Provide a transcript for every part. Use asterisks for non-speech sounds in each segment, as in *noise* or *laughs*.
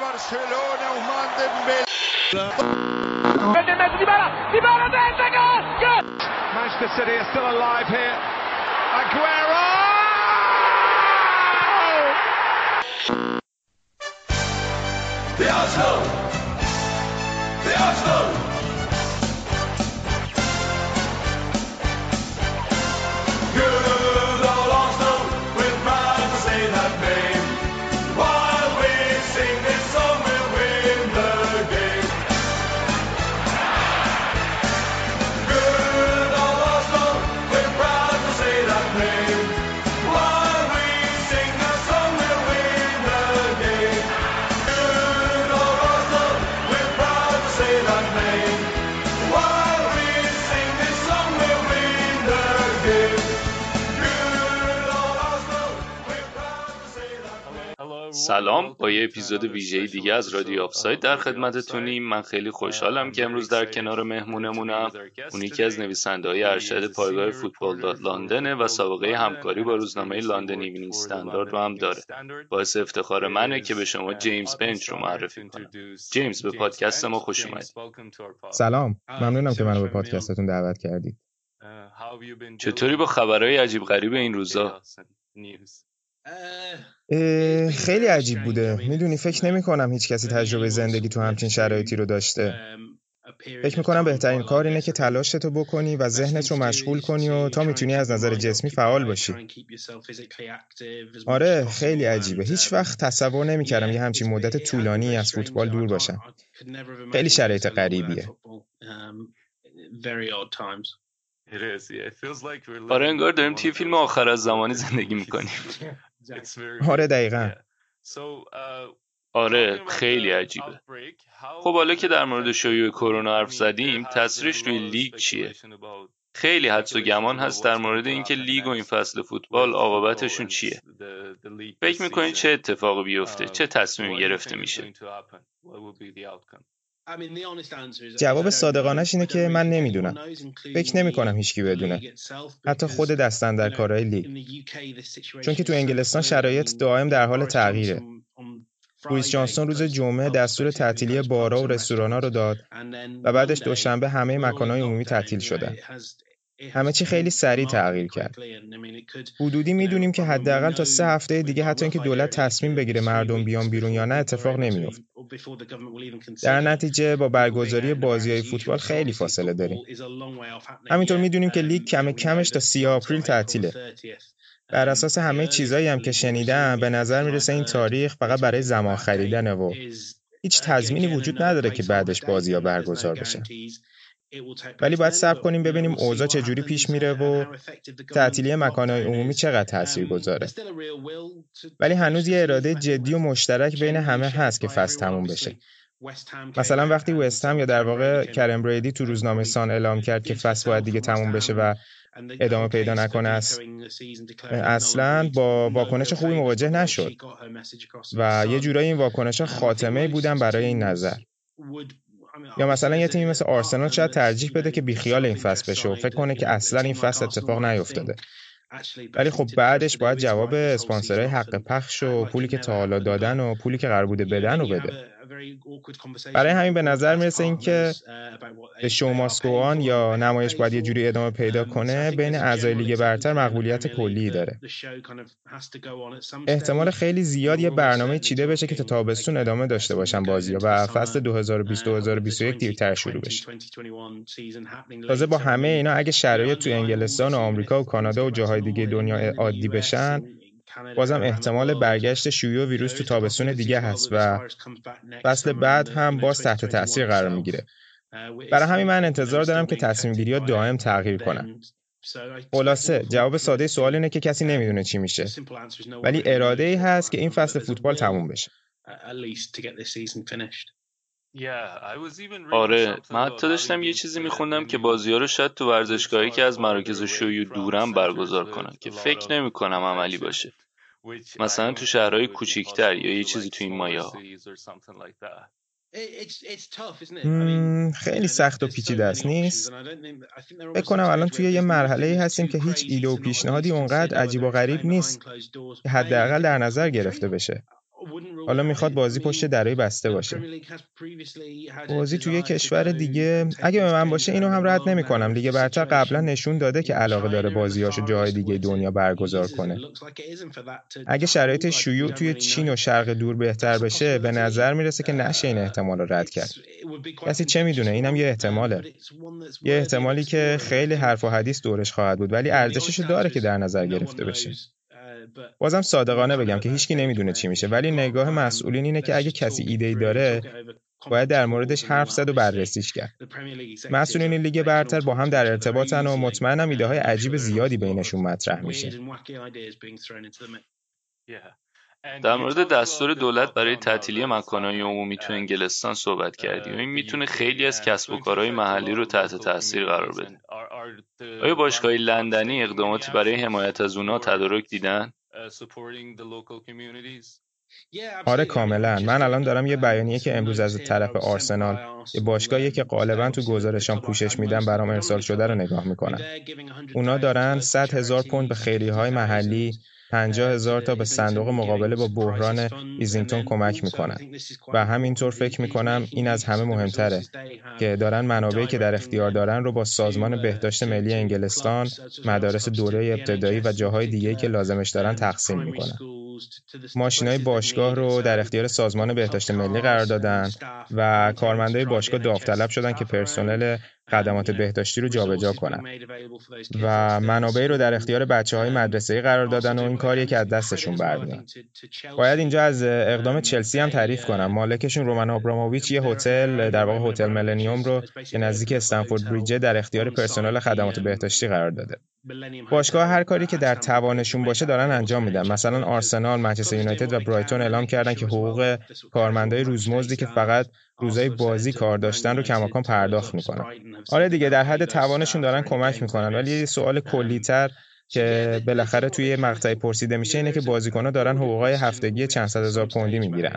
Barcelona, Ousmane Dembélé. Manchester City are still alive here. Aguero! There's no! There's no! سلام. با یه اپیزود ویژه دیگه از رادیو آفساید در خدمتتونیم من خیلی خوشحالم که امروز در کنار مهمونمونم اون یکی از نویسنده های ارشد پایگاه فوتبال دات لندنه و سابقه همکاری با روزنامه لندن ایونینگ استاندارد رو هم داره. باعث افتخار منه که به شما جیمز بنچ رو معرفی کنم. جیمز به پادکست ما خوش اومدید. سلام. ممنونم که منو به پادکستتون دعوت کردید. چطوری با خبرهای عجیب غریب این روزا؟ خیلی عجیب بوده. می‌دونی فکر نمی کنم هیچ کسی تجربه زندگی تو همچین شرایطی رو داشته. فکر می‌کنم بهترین کار اینه که تلاشتو بکنی و ذهنت رو مشغول کنی و تا می‌تونی از نظر جسمی فعال باشی. آره خیلی عجیبه. هیچ وقت تصور نمی‌کردم یه همچین مدت طولانی از فوتبال دور باشم. خیلی شرایط غریبیه. آره انگار داریم توی فیلم آخر از زمانی زندگی می‌کنیم. آره دقیقا. آره خیلی عجیبه. خب حالا که در مورد شیوع کرونا حرف زدیم تاثیرش روی لیگ چیه؟ خیلی حدس و گمان هست در مورد اینکه لیگ و این فصل فوتبال عاقبتشون چیه؟ فکر می‌کنید چه اتفاقی بیفته؟ چه تصمیمی گرفته میشه؟ جواب صادقانش اینه که من نمی‌دونم. فکر نمی کنم هیچکی بدونه. حتی خود دستن در کارهای لیگ چون که تو انگلستان شرایط دائم در حال تغییره. بوریس جانسون روز جمعه دستور تعطیلی بارا و رستورانا رو داد و بعدش دوشنبه همه مکانهای عمومی تعطیل شدن. همه چی خیلی سریع تغییر کرد. حدودی می‌دونیم که حداقل تا سه هفته دیگه حتی اینکه دولت تصمیم بگیره مردم بیان بیرون یا نه اتفاق نمیفته در نتیجه با برگزاری بازی های فوتبال خیلی فاصله داریم. همینطور می‌دونیم که لیگ کم کمش تا 30 آپریل تعطیله. بر اساس همه چیزایی هم که شنیدم به نظر می‌رسه این تاریخ فقط برای زمان خریدنه و هیچ تضمینی وجود نداره که بعدش بازی ها برگزار بشن ولی باید صبر کنیم ببینیم اوضاع چجوری پیش میره و تعطیلی مکانهای عمومی چقدر تاثیر گذاره. ولی هنوز یه اراده جدی و مشترک بین همه هست که فصل تموم بشه. مثلا وقتی وست هم یا در واقع کرم بریدی تو روزنامه سان اعلام کرد که فصل باید دیگه تموم بشه و ادامه پیدا نکنه. است اصلا با واکنش خوبی مواجه نشد. و یه جورایی این واکنش خاتمه بودن برای این نظر. یا مثلا یه تیمی مثل آرسنال شاید ترجیح بده که بیخیال این فصل بشه و فکر کنه که اصلا این فصل اتفاق نیفتاده. ولی خب بعدش باید جواب اسپانسرهای حق پخش و پولی که تا حالا دادن و پولی که قرار بوده بدن و بده. برای همین به نظر می‌رسه اینکه به شو ماسکوان یا نمایش باید یه جوری ادامه پیدا کنه بین اعضای لیگ برتر مقبولیت کلی داره. احتمال خیلی زیاد یه برنامه چیده بشه که تا تابستون ادامه داشته باشن بازی و فصل 2020-2021 دیرتر شروع بشه. تازه با همه اینا اگه شرایط تو انگلستان و آمریکا و کانادا و جاهای دیگه دنیا عادی بشن بازم احتمال برگشت شیوع ویروس تو تابستون دیگه هست و فصل بعد هم باز تحت تاثیر قرار می‌گیره. برای همین من انتظار دارم که تصمیم گیری ها دائم تغییر کنن. خلاصه جواب ساده سوال اینه که کسی نمی‌دونه چی میشه. ولی اراده ای هست که این فصل فوتبال تموم بشه. آره من حتی داشتم یه چیزی میخوندم که بازی ها رو شاید تو ورزشگاهی که از مراکز شیوع دورم برگزار کنن که فکر نمی کنم عملی باشه. مثلا تو شهرهای کوچیکتر یا یه چیزی تو این مایه. ها مم، خیلی سخت و پیچیده است. نیست؟ فکر کنم الان توی یه مرحله ای هستیم که هیچ ایده و پیشنهادی اونقدر عجیب و غریب نیست. که حداقل در نظر گرفته بشه. حالا می‌خواد بازی پشت درای بسته باشه. بازی توی کشور دیگه اگه به من باشه اینو هم رد نمی‌کنم. لیگ برتر قبلا نشون داده که علاقه داره بازیاشو جای دیگه دنیا برگزار کنه. اگه شرایط شیوع توی چین و شرق دور بهتر بشه به نظر می‌رسه که نشه این احتمال رو رد کرد. کسی چه می‌دونه؟ اینم یه احتماله. یه احتمالی که خیلی حرف و حدیث دورش خواهد بود ولی ارزشش داره که در نظر گرفته بشه. بازم صادقانه بگم که هیچکی نمی‌دونه چی میشه ولی نگاه مسئولین اینه که اگه کسی ایده ای داره باید در موردش حرف زد و بررسیش کرد. مسئولین لیگ برتر با هم در ارتباطن و مطمئنم ایده های عجیب زیادی بینشون مطرح میشه. در مورد دستور دولت برای تعطیلی مکانهای عمومی تو انگلستان صحبت کردی. و این می‌تونه خیلی از کسب و کارهای محلی رو تحت تاثیر قرار بده. آیا باشگاه لندنی اقداماتی برای حمایت از اونا تدارک دیدن؟ آره کاملا. من الان دارم یه بیانیه که امروز از طرف آرسنال یه باشگاهی که غالبا تو گزارشان پوشش میدن برام ارسال شده رو نگاه می‌کنم. اونا دارن 100 هزار پوند به خیریه های محلی 50 هزار تا به صندوق مقابله با بحران ایزینگتون کمک می‌کنن و همینطور فکر می‌کنم این از همه مهمتره که دارن منابعی که در اختیار دارن رو با سازمان بهداشت ملی انگلستان، مدارس دوره ابتدایی و جاهای دیگه که لازمش دارن تقسیم می‌کنن. ماشینای باشگاه رو در اختیار سازمان بهداشت ملی قرار دادن و کارمندای باشگاه داوطلب شدن که پرسنل خدمات بهداشتی رو جابجا کنن. و منابعی رو در اختیار بچه های مدرسه قرار دادن و این کاریه که از دستشون برمیاد. باید اینجا از اقدام چلسی هم تعریف کنم. مالکشون رومن آبراموویچ یه هتل در واقع هتل ملنیوم رو که نزدیک استنفورد بریجه در اختیار پرسنل خدمات بهداشتی قرار داده. باشگاه هر کاری که در توانشون باشه دارن انجام میدن. مثلا آرسنال منچستر یونایتد و برایتون اعلام کردن که حقوق کارمندای روزمزدی که فقط روزای بازی کار داشتن رو کماکان پرداخت می‌کنن. آره دیگه در حد توانشون دارن کمک می‌کنن. ولی یه سوال کلیتر که بالاخره توی مقطعی پرسیده میشه اینه که بازیکن‌ها دارن حقوقای هفتگی چند صد هزار پوندی می‌گیرن.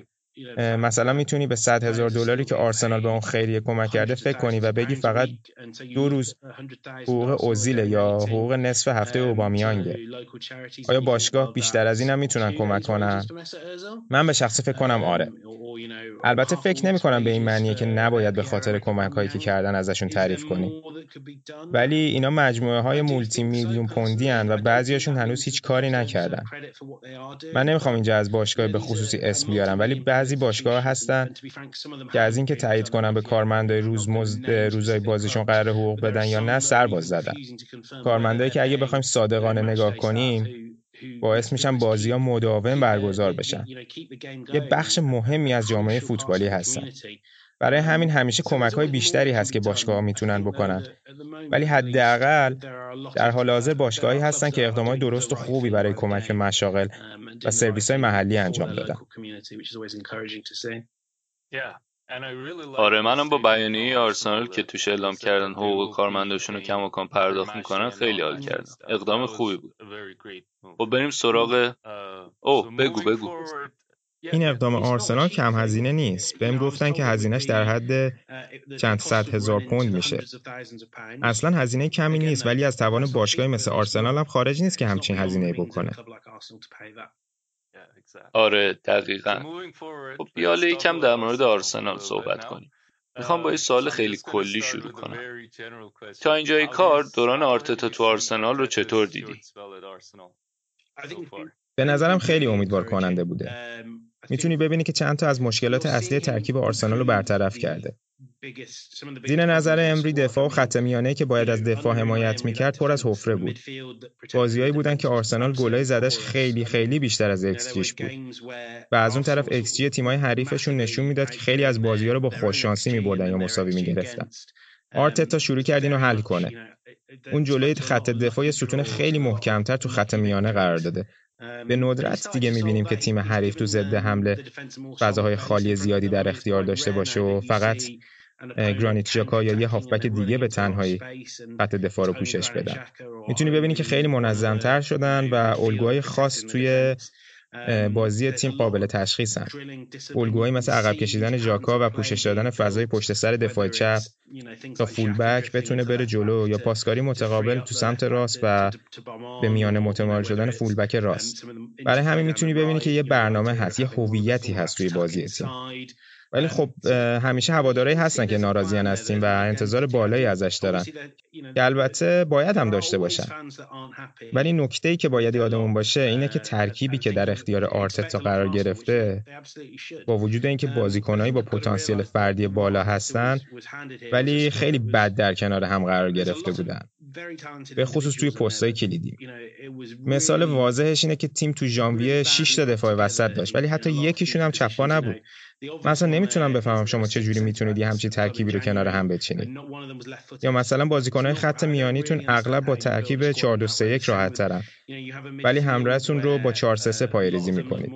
مثلا می‌تونی به 100 هزار دلاری که آرسنال به اون خیریه کمک کرده فکر کنی و بگی فقط دو روز حقوق اوزیل یا حقوق نصف هفته اوبامیانگه آیا باشگاه بیشتر از این هم می‌تونن کمک کنن؟ من به شخصه فکر کنم آره. البته فکر نمی کنم به این معنیه که نباید به خاطر کمک هایی که کردن ازشون تعریف کنیم ولی اینا مجموعه های مولتی میلیون پوندی هن و بعضیاشون هنوز هیچ کاری نکردن. من نمی‌خوام اینجا از باشگاه به خصوصی اسم بیارم ولی بعضی باشگاه هستن که از اینکه تایید کنن به کارمندای روزمزد روزای بازیشون قرار حقوق بدن یا نه سرباز زدن. کارمندایی که اگه بخوایم صادقانه نگاه کنیم باعث میشن بازی ها مداوم برگزار بشن. یه بخش مهمی از جامعه فوتبالی هستن. برای همین همیشه کمک های بیشتری هست که باشگاه می‌تونن بکنن. ولی حداقل در حال حاضر باشگاهی هستن که اقدامات درست و خوبی برای کمک به مشاغل و سرویس های محلی انجام دادن. آره منم با بیانیه آرسنال که توش اعلام کردن حقوق کارمنداشون رو کماکان پرداخت می‌کنن خیلی حال کردم اقدام خوبی بود. خب بریم سراغ او بگو بگو. این اقدام آرسنال کم هزینه نیست. بهم گفتن که هزینهش در حد چند صد هزار پوند میشه. اصلا هزینه کمی نیست ولی از توان باشگاهی مثل آرسنال هم خارج نیست که همچین هزینه بکنه. آره دقیقا خب بیا یکم در مورد آرسنال صحبت کنیم می‌خوام با یه سوال خیلی کلی شروع کنم تا اینجای کار دوران آرتتا تو آرسنال رو چطور دیدی؟ به نظرم خیلی امیدوار کننده بوده می‌تونی ببینی که چند تا از مشکلات اصلی ترکیب آرسنال رو برطرف کرده زیر نظر امری دفاع و خط میانه که باید از دفاع حمایت می‌کرد پر از حفره بود. بازیهایی بودن که آرسنال گلای زدش خیلی خیلی بیشتر از ایکس بود. و از اون طرف ایکس جی تیمای حریفشون نشون می‌داد که خیلی از بازیها رو با خوششانسی میبردن یا مساوی می‌گرفتن. آرتتا شروع کرد اینو حل کنه. اون جلوی خط دفاع ستون خیلی محکمتر تو خط میانه قرار داده. به ندرت دیگه می‌بینیم که تیم حریف تو ضد حمله فضاهای خالی زیادی در اختیار داشته باشه و فقط گرانیت جاکا یا یه هافبک دیگه به تنهایی خط دفاع رو پوشش بدن می‌تونی ببینی که خیلی منظمتر شدن و الگوهای خاص توی بازی تیم قابل تشخیصن. الگوهایی مثل عقب کشیدن ژاکا و پوشش دادن فضای پشت سر دفاع چپ تا فولبک بتونه بره جلو یا پاسکاری متقابل تو سمت راست و به میانه متمایل شدن فولبک راست. برای همین می‌تونی ببینی که یه برنامه هست، یه هویتی هست توی بازی تیم. ولی خب همیشه هوادارایی هستن که ناراضیان از تیم و انتظار بالایی ازش دارن. که البته باید هم داشته باشن. ولی نکته ای که باید یادمون باشه اینه که ترکیبی که در اختیار آرتتا قرار گرفته با وجود اینکه بازیکنایی با پتانسیل فردی بالا هستن ولی خیلی بد در کنار هم قرار گرفته بودن. به خصوص توی پستای کلیدی. مثال واضحش اینه که تیم تو ژانویه 6 تا دفاع وسط داشت ولی حتی یکیشون هم چپ پا نبود. من اصلا نمی‌تونم بفهمم شما چه جوری می‌تونید یه همچین ترکیبی رو کنار هم بچینید. یا مثلا بازیکنهای خط میانیتون اغلب با ترکیب 4 2 3 1 راحت ترن. ولی همراهتون رو با 4 3 3 پایه‌ریزی می‌کنید.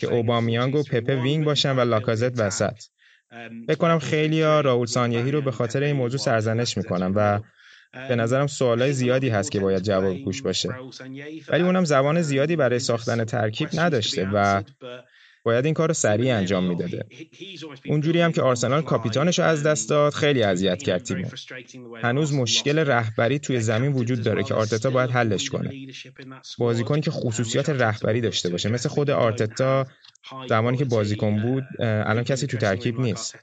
که اوبامیانگ و پپه wing باشن و لاکازت وسط. فکر کنم خیلیا راول سانیهی رو به خاطر این موضوع سرزنش می‌کنن و به نظرم سوالای زیادی هست که باید جواب گوش باشه. ولی اونم زبان زیادی برای ساختن ترکیب نداشته و باید این کار سریع انجام می‌داده. اونجوری هم که آرسنال کاپیتانش رو از دست داد خیلی اذیت کرد تیمو. هنوز مشکل رهبری توی زمین وجود داره که آرتتا باید حلش کنه. بازیکنی که خصوصیات رهبری داشته باشه مثل خود آرتتا زمانی که بازیکن بود الان کسی تو ترکیب نیست.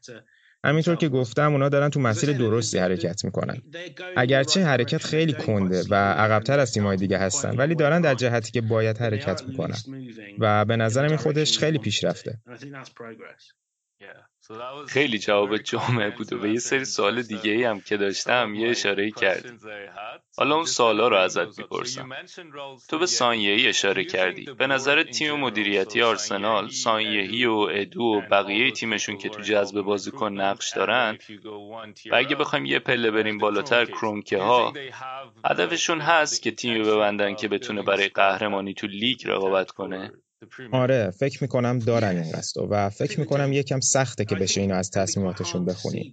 همینطور که گفتم اونا دارن تو مسیر درستی حرکت می‌کنن. اگرچه حرکت خیلی کنده و عقبتر از تیمای دیگه هستن ولی دارن در جهتی که باید حرکت می‌کنن. و به نظرم این خودش خیلی پیشرفته. خیلی جواب جامعه بود و به یه سری سوال دیگه ای هم که داشتم یه اشاره کرد. حالا اون سوالا رو ازت می‌پرسم. تو به سانیهی اشاره کردی. به نظر تیم مدیریتی آرسنال سانیهی و ادو و بقیه تیمشون که تو جذب بازیکن نقش دارن. و اگه بخوایم یه پله بریم بالاتر کرونکه ها هدفشون هست که تیمی ببندن که بتونه برای قهرمانی تو لیگ رقابت کنه. آره فکر می‌کنم دارن این قصد و فکر می‌کنم یکم سخته که بشه اینو از تصمیماتشون بخونی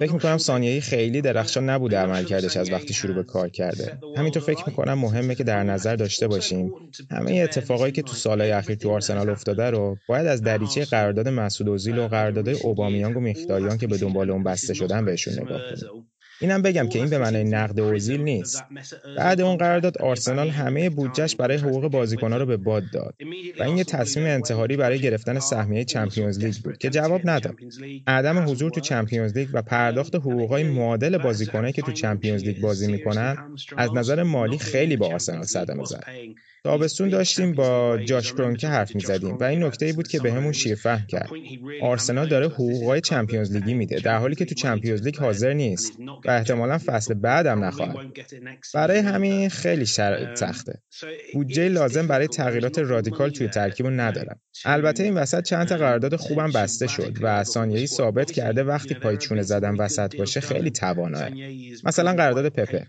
فکر می‌کنم ثانیه‌ای خیلی درخشان نبوده عمل کردش از وقتی شروع به کار کرده. همینطور فکر می‌کنم مهمه که در نظر داشته باشیم. همه اتفاقایی که تو سالهای اخیر تو آرسنال افتاده رو باید از دریچه قرارداد مسعود اوزیل و قراردادهای اوبامیانگ و میخداریان که به دنبال اون بسته شدن بهشون نگاه کنیم. اینم بگم که این به معنای نقد اوزیل نیست. بعد اون قرارداد آرسنال همه بودجهش برای حقوق بازیکن‌ها رو به باد داد و این یه تصمیم انتحاری برای گرفتن سهمیه چمپیونز لیگ بود که جواب نداد. عدم حضور تو چمپیونز لیگ و پرداخت حقوقای معادل بازیکنایی که تو چمپیونز لیگ بازی می‌کنن از نظر مالی خیلی با آرسنال صدمه زد. تابستون داشتیم با جاش کرونکه حرف می‌زدیم و این نکته ای بود که بهمون به شیر فهم کرد. آرسنال داره حقوقای چمپیونز لیگی میده. در حالی که تو چمپیونز لیگ حاضر نیست و احتمالا فصل بعدم نخواهد برای همین خیلی شرایط سخته. بودجه لازم برای تغییرات رادیکال توی ترکیب ندارن البته این وسط چند تا *laughs* قرارداد خوبم بسته شد و ثانیه‌ای ثابت کرده وقتی پای چونه زدن وسط باشه خیلی تواناه مثلا قرارداد پپه.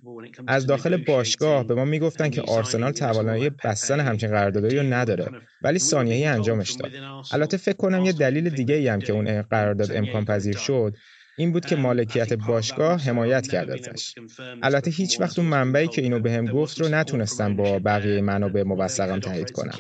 از داخل باشگاه به ما می‌گفتن که آرسنال توانایی بستن همچین قراردادایی رو نداره ولی ثانیه‌ای انجامش داد. البته فکر کنم یه دلیل دیگه ای هم که اون قرارداد امکان پذیر شد این بود که مالکیت باشگاه حمایت کرد ازش البته هیچ وقت اون منبعی که اینو بهم گفت رو نتونستم با بقیه منابع موثقم تایید کنم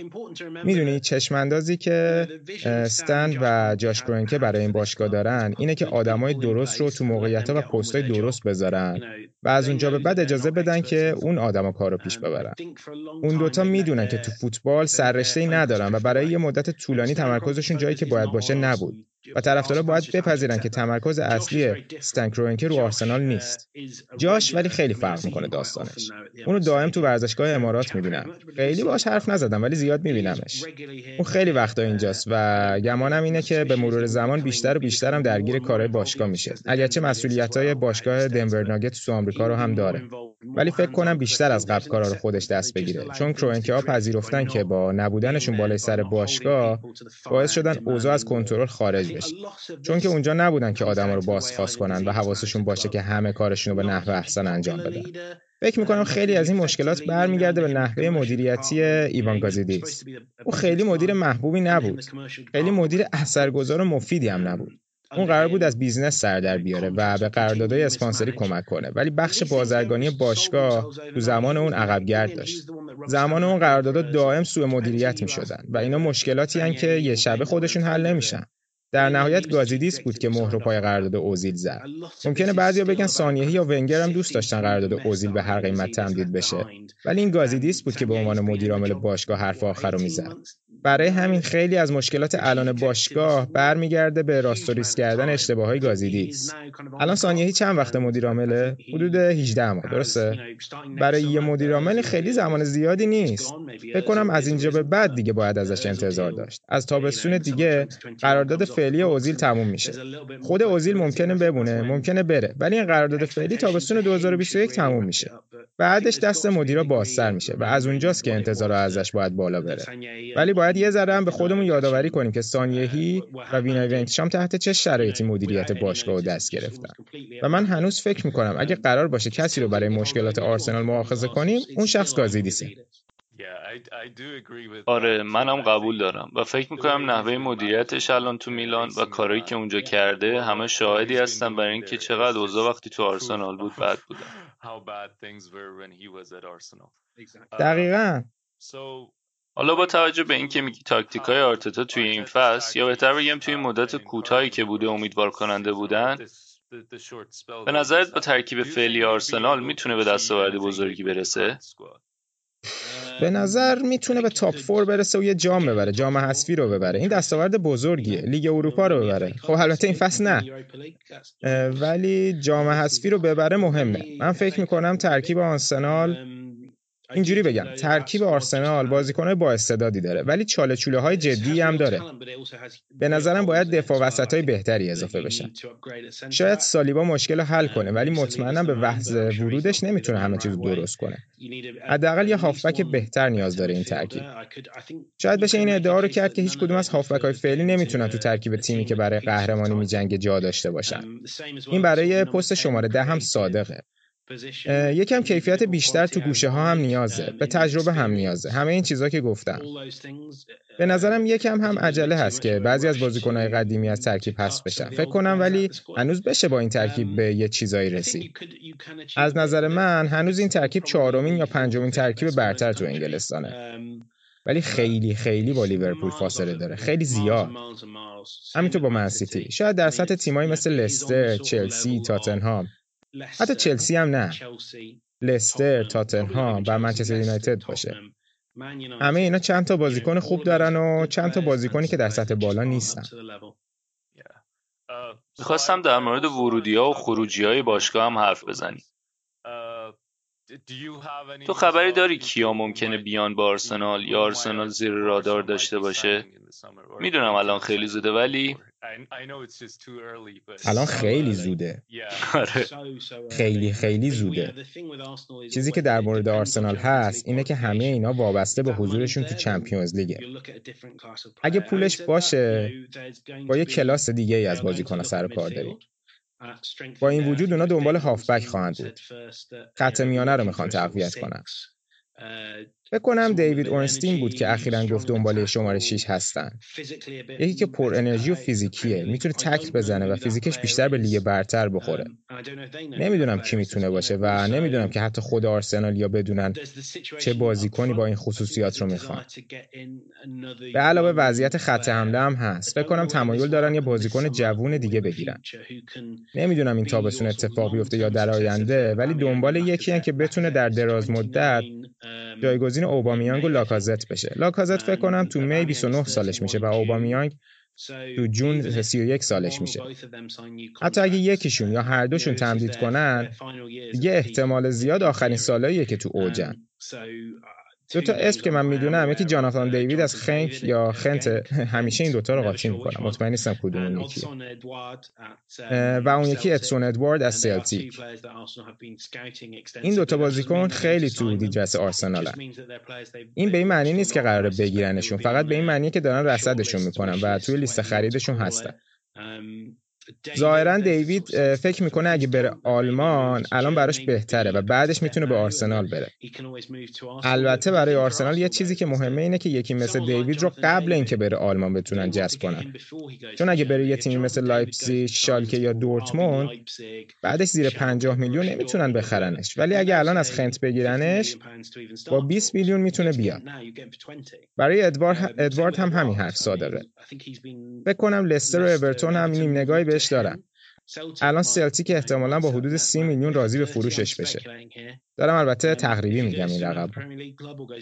می‌دونی چشماندازی که استن و جاش کرونکه برای این باشگاه دارن اینه که آدمای درست رو تو موقعیت و پستای درست بذارن و از اونجا به بعد اجازه بدن که اون آدما کار رو پیش ببرن اون دوتا می‌دونن که تو فوتبال سررشته ای ندارن و برای یه مدت طولانی تمرکزشون جایی که باید باشه نبود و طرفدارا باید بپذیرن که تمرکز اصلی استن کرونکه رو آرسنال نیست. جاش ولی خیلی فرق می‌کنه داستانش. اونو دائم تو ورزشگاه امارات می‌بینم خیلی باش حرف نزدم ولی زیاد میبینمش. اون خیلی وقتا اینجاست و گمانم اینه که به مرور زمان بیشتر و بیشترم درگیر کارهای باشگاه میشه. اگرچه مسئولیت‌های باشگاه دنور ناگت تو آمریکا رو هم داره. ولی فکر کنم بیشتر از قبل کارا رو خودش دست بگیره. چون کرونکه ها پذیرفتن که با نبودنشون بالای سر باشگاه باعث شدن اوضاع از کنترل خارج بشه. چون که اونجا نبودن که آدما رو بازخواست کنن و حواسشون باشه که همه کارشون رو به نحو احسن انجام بدن. فکر می‌کنم خیلی از این مشکلات برمیگرده به نحوه مدیریتی ایوان گازیدیس. او خیلی مدیر محبوبی نبود. خیلی مدیر اثرگذار و مفیدی هم نبود. اون قرار بود از business سر در بیاره و به قراردادهای اسپانسری کمک کنه. ولی بخش بازرگانی باشگاه تو زمان اون عقبگرد داشت زمان اون قراردادها دائم سوء مدیریت می شدن و اینا مشکلاتی هن که یه شبه خودشون حل نمیشن. در نهایت گازیدیس بود که مهر پای قرارداد اوزیل زد. ممکنه بعضیا بگن سانیهی یا ونگر هم دوست داشتن قرارداد اوزیل به هر قیمت تمدید بشه. ولی این گازیدیس بود که به عنوان مدیر عامل باشگاه حرف آخر رو می‌زد. برای همین خیلی از مشکلات الان باشگاه برمیگرده به راستوریس کردن اشتباه های گازیدیس الان سانیهی چند وقت مدیر عامله؟ حدود 18 ماه درسته؟ برای یه مدیر عامل خیلی زمان زیادی نیست. فکر کنم از اینجا به بعد دیگه باید ازش انتظار داشت. از تابستون دیگه قرارداد فعلی اوزیل تموم میشه. خود اوزیل ممکنه بمونه ممکنه بره ولی این قرارداد فعلی تابستون 2021 تموم میشه. بعدش دست مدیرا بازتر میشه و از اونجاست که انتظار ازش باید بالا بره. ولی باید یه ذره هم به خودمون یادآوری کنیم که سانیهی و وینای ونکشام تحت چه شرایطی مدیریت باشگاه و دست گرفتن. و من هنوز فکر می‌کنم اگه قرار باشه کسی رو برای مشکلات آرسنال مؤاخذه کنیم اون شخص گازیدیسه. آره منم قبول دارم. و فکر می‌کنم نحوه مدیریتش الان تو میلان و کارهایی که اونجا کرده همه شاهدی هستن برای اینکه چقدر اوضاع وقتی تو آرسنال بود بد بودن *laughs* دقیقا. حالا با توجه به اینکه میگی تاکتیک های آرتتا توی این فصل یا بهتر بگم توی مدت کوتاهی که بوده امیدوار کننده بودن به نظرت با ترکیب فعلی آرسنال می‌تونه به دستاورد بزرگی برسه؟ به نظر می‌تونه به تاپ فور برسه و یه جام ببره جام حذفی رو ببره. این دستاورد بزرگیه لیگ اروپا رو ببره. خب البته این فصل نه. ولی جام حذفی رو ببره مهمه. من فکر می‌کنم ترکیب آرسنال اینجوری بگم ترکیب آرسنال بازیکنهای با استعدادی داره ولی چاله چوله های جدی هم داره. به نظرم باید دفاع وسط های بهتری اضافه بشن. شاید سالیبا مشکل رو حل کنه ولی مطمئنم به وحظ ورودش نمی‌تونه همه چیز درست کنه. حداقل یه هافبک بهتر نیاز داره این ترکیب. شاید بشه این ادعا رو کرد که هیچ کدوم از هافبک های فعلی نمی‌تونن تو ترکیب تیمی که برای قهرمانی میجنگه جا داشته باشن. این برای پست شماره ده هم صادقه. یکم کیفیت بیشتر تو گوشه ها هم نیازه. به تجربه هم نیازه. همه این چیزا که گفتم. به نظرم یکم هم عجله هست که بعضی از بازیکنهای قدیمی از ترکیب حذف بشن. فکر کنم ولی هنوز بشه با این ترکیب به یه چیزایی رسید. از نظر من هنوز این ترکیب چهارمین یا پنجمین ترکیب برتر تو انگلستانه. ولی خیلی خیلی با لیورپول فاصله داره. خیلی زیاد. همینطور با منسیتی شاید در سطح تیمایی مثل لستر چلسی تاتنهام. حتی چلسی هم نه. لستر تاتنهام و منچستر یونایتد باشه. همه اینا چند تا بازیکن خوب دارن و چند تا بازیکنی که در سطح بالا نیستن. می‌خواستم در مورد ورودی ها و خروجی های باشگاه هم حرف بزنیم. تو خبری داری کیا ممکنه بیان با آرسنال یا آرسنال زیر رادار داشته باشه؟ می‌دونم الان خیلی زوده ولی الان خیلی زوده. خیلی خیلی زوده. چیزی که در مورد آرسنال هست اینه که همه اینا وابسته به حضورشون تو چمپیونز لیگه اگه پولش باشه با یه کلاس دیگه ای از بازیکن‌ها سر کار داریم. با این وجود اونا دنبال هافبک خواهند بود. خط میانه رو می‌خوان تقویت کنن. فکر کنم دیوید اورنستین بود که اخیرا گفت دنبال شماره 6 هستن. یکی که پر انرژی و فیزیکیه می‌تونه تکل بزنه و فیزیکش بیشتر به لیگ برتر بخوره. نمی‌دونم کی می‌تونه باشه و نمی‌دونم که حتی خود آرسنال یا بدونن چه بازیکنی با این خصوصیات رو می‌خوان. به علاوه وضعیت خط حمله هم هست. فکر کنم تمایل دارن یه بازیکن جوون دیگه بگیرن. نمی‌دونم این تابستون اتفاق بیفته یا در آینده ولی دنبال یکی که بتونه در دراز مدت جایگزین اوبامیانگ و لاکازت بشه. لاکازت فکر کنم تو می 29 سالش میشه و اوبامیانگ تو جون 31 سالش میشه. حتی اگه یکیشون یا هر دوشون تمدید کنن دیگه احتمال زیاد آخرین سالاییه که تو اوجن. دو تا اسم که من می‌دونم یکی جاناتان دیوید از خنک یا خنت همیشه این دوتا رو قاطی می‌کنم مطمئن نیستم کدوم یکی و اون یکی اتسون ادوارد از سلتیک این دوتا بازیکن خیلی تو دیدرس آرسنال این به این معنی نیست که قراره بگیرنشون فقط به این معنیه که دارن رصدشون می‌کنن و توی لیست خریدشون هستن ظاهرا دیوید فکر می‌کنه اگه بره آلمان الان براش بهتره و بعدش می‌تونه به آرسنال بره. البته برای آرسنال یه چیزی که مهمه اینه که یکی مثل دیوید رو قبل اینکه بره آلمان بتونن جذب کنن. چون اگه بره یه تیمی مثل لایپزیگ شالکه یا دورتموند بعدش زیر 50 میلیون نمی‌تونن بخرنش. ولی اگه الان از خنت بگیرنش با 20 میلیون می‌تونه بیاد. برای ادوارد, ادوارد هم همین حرف صادقه فکر کنم لستر و اورتون هم نیم نگاهی بهش دارن. الان سلتیک احتمالا با حدود 30 میلیون راضی به فروشش بشه. دارم البته تقریبی میگم این رقم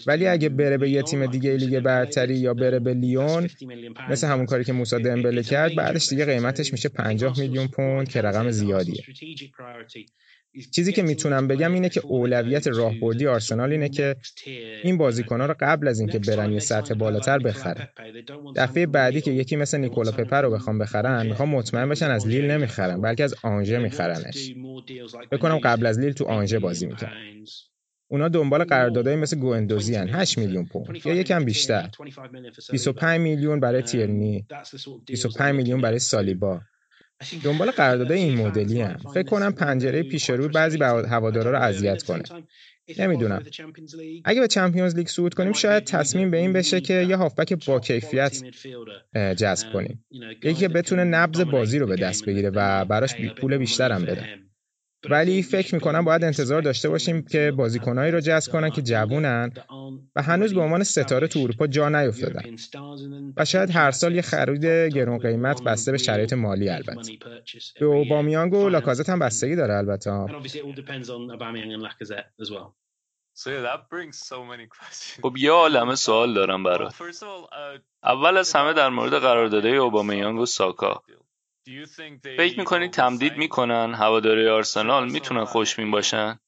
ولی اگه بره به یه تیم دیگه لیگ برتری یا بره به لیون مثل همون کاری که موسی دمبله کرد بعدش دیگه قیمتش میشه 50 میلیون پوند که رقم زیادیه. چیزی که می‌تونم بگم اینه که اولویت راهبردی آرسنال اینه که این بازیکنها رو قبل از اینکه برن یه سطح بالاتر بخرن دفعه بعدی که یکی مثل نیکولا پپر رو بخوام بخرن می‌خوام مطمئن بشن از لیل نمی‌خرن بلکه از آنژه میخرنش. بکنم قبل از لیل تو آنژه بازی می‌کنن اونا دنبال قراردادهای مثل گوندوزی هن. 8 میلیون پوند. یا یکم بیشتر. 25 میلیون برای تیرنی. 25 میلیون برای سالیبا. دنبال قراردادهای این مدلی هم. فکر کنم پنجره پیش رو بعضی هوادارا رو اذیت کنه. نمی‌دونم. اگه به چمپیونز لیگ صعود کنیم شاید تصمیم به این بشه که یه هافبک با کیفیت جذب کنیم. یکی که بتونه نبض بازی رو به دست بگیره و براش پول بیشتر هم بده. ولی فکر می‌کنم باید انتظار داشته باشیم که بازیکنهایی رو جذب کنن که جوونن و هنوز به عنوان ستاره تو اروپا جا نیفتادن. و شاید هر سال یه خرید گرون قیمت بسته به شرایط مالی البته. به اوبامیانگ و لاکازت هم بستگی داره البته. خب یه عالمه سوال دارم برات. اول از همه در مورد قراردادهای اوبامیانگ و ساکا. فکر می‌کنید تمدید می‌کنن؟ هواداری آرسنال می‌تونن خوشبین باشن؟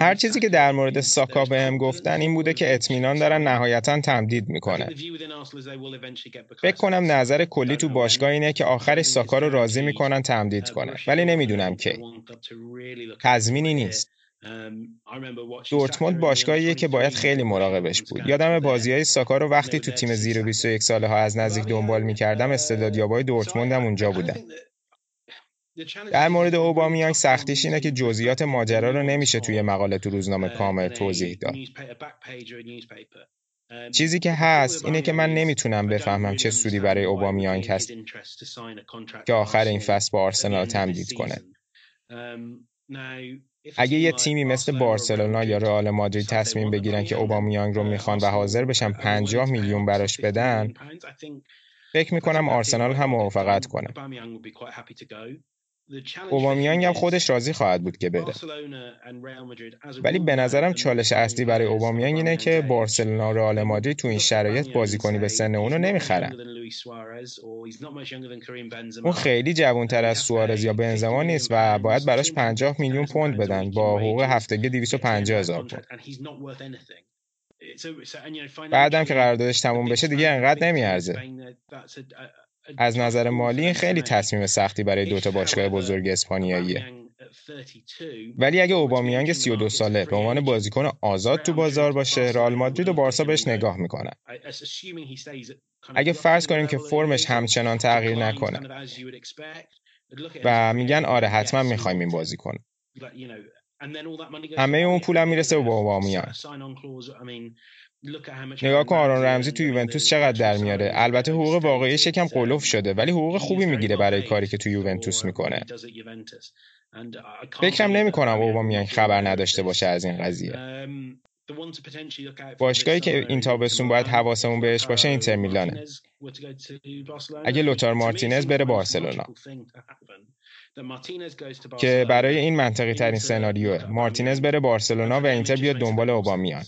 هر چیزی که در مورد ساکا بهم گفتن این بوده که اطمینان دارن نهایتا تمدید می‌کنه. فکر کنم نظر کلی تو باشگاه اینه که آخرش ساکا رو راضی می‌کنن تمدید کنه ولی نمی‌دونم کی. تضمینی نیست. دورتموند باشگاهیه که باید خیلی مراقبش بود. یادم بازی های ساکا رو وقتی تو تیم زیر 21 ساله ها از نزدیک دنبال می‌کردم استعدادیابای دورتموند هم اونجا بودن در مورد اوبامیانگ سختیش اینه که جزئیات ماجرا رو نمیشه توی مقاله تو روزنامه کامل توضیح داد. چیزی که هست اینه که من نمی‌تونم بفهمم چه سودی برای اوبامیانگ هست که آخر این فصل با آرسنال تمدید کنه. اگه یه تیمی مثل بارسلونا یا رئال مادرید تصمیم بگیرن که اوبامیانگ رو می‌خوان و حاضر بشن 50 میلیون براش بدن. فکر می‌کنم آرسنال هم موافقت کنه. اوبامیانگ هم خودش راضی خواهد بود که بره. ولی به نظرم چالش اصلی برای اوبامیانگ اینه که بارسلونا و رئال مادرید تو این شرایط بازیکنی به سن اونو نمی‌خرن. اون خیلی جوانتر از سوارز یا بنزما نیست و باید براش 50 میلیون پوند بدن با حقوق هفتگی 250 هزار پوند. بعدم که قراردادش تموم بشه دیگه انقدر نمیارزه. از نظر مالی این خیلی تصمیم سختی برای دوتا باشگاه بزرگ اسپانیاییه. ولی اگه اوبامیانگ 32 ساله به عنوان بازیکن آزاد تو بازار باشه رئال مادرید و بارسا بهش نگاه می‌کنن. اگه فرض کنیم که فرمش همچنان تغییر نکنه. و میگن آره حتما می‌خوایم این بازی کنه همه اون پولم می‌رسه به اوبامیانگ نگاه کن آرون رمزی تو یوونتوس چقدر در میاره؟ البته حقوق واقعیش یکم قلوف شده ولی حقوق خوبی می‌گیره برای کاری که تو یوونتوس می‌کنه. فکرم نمی کنم اوبامیانگ خبر نداشته باشه از این قضیه. باشگاهی که این تابستون باید حواسمون بهش باشه اینتر میلانه. اگه لوتار مارتینز بره بارسلونا. که برای این منطقی ترین سناریوه مارتینز بره بارسلونا و اینتر بیاد دنبال اوبامیان.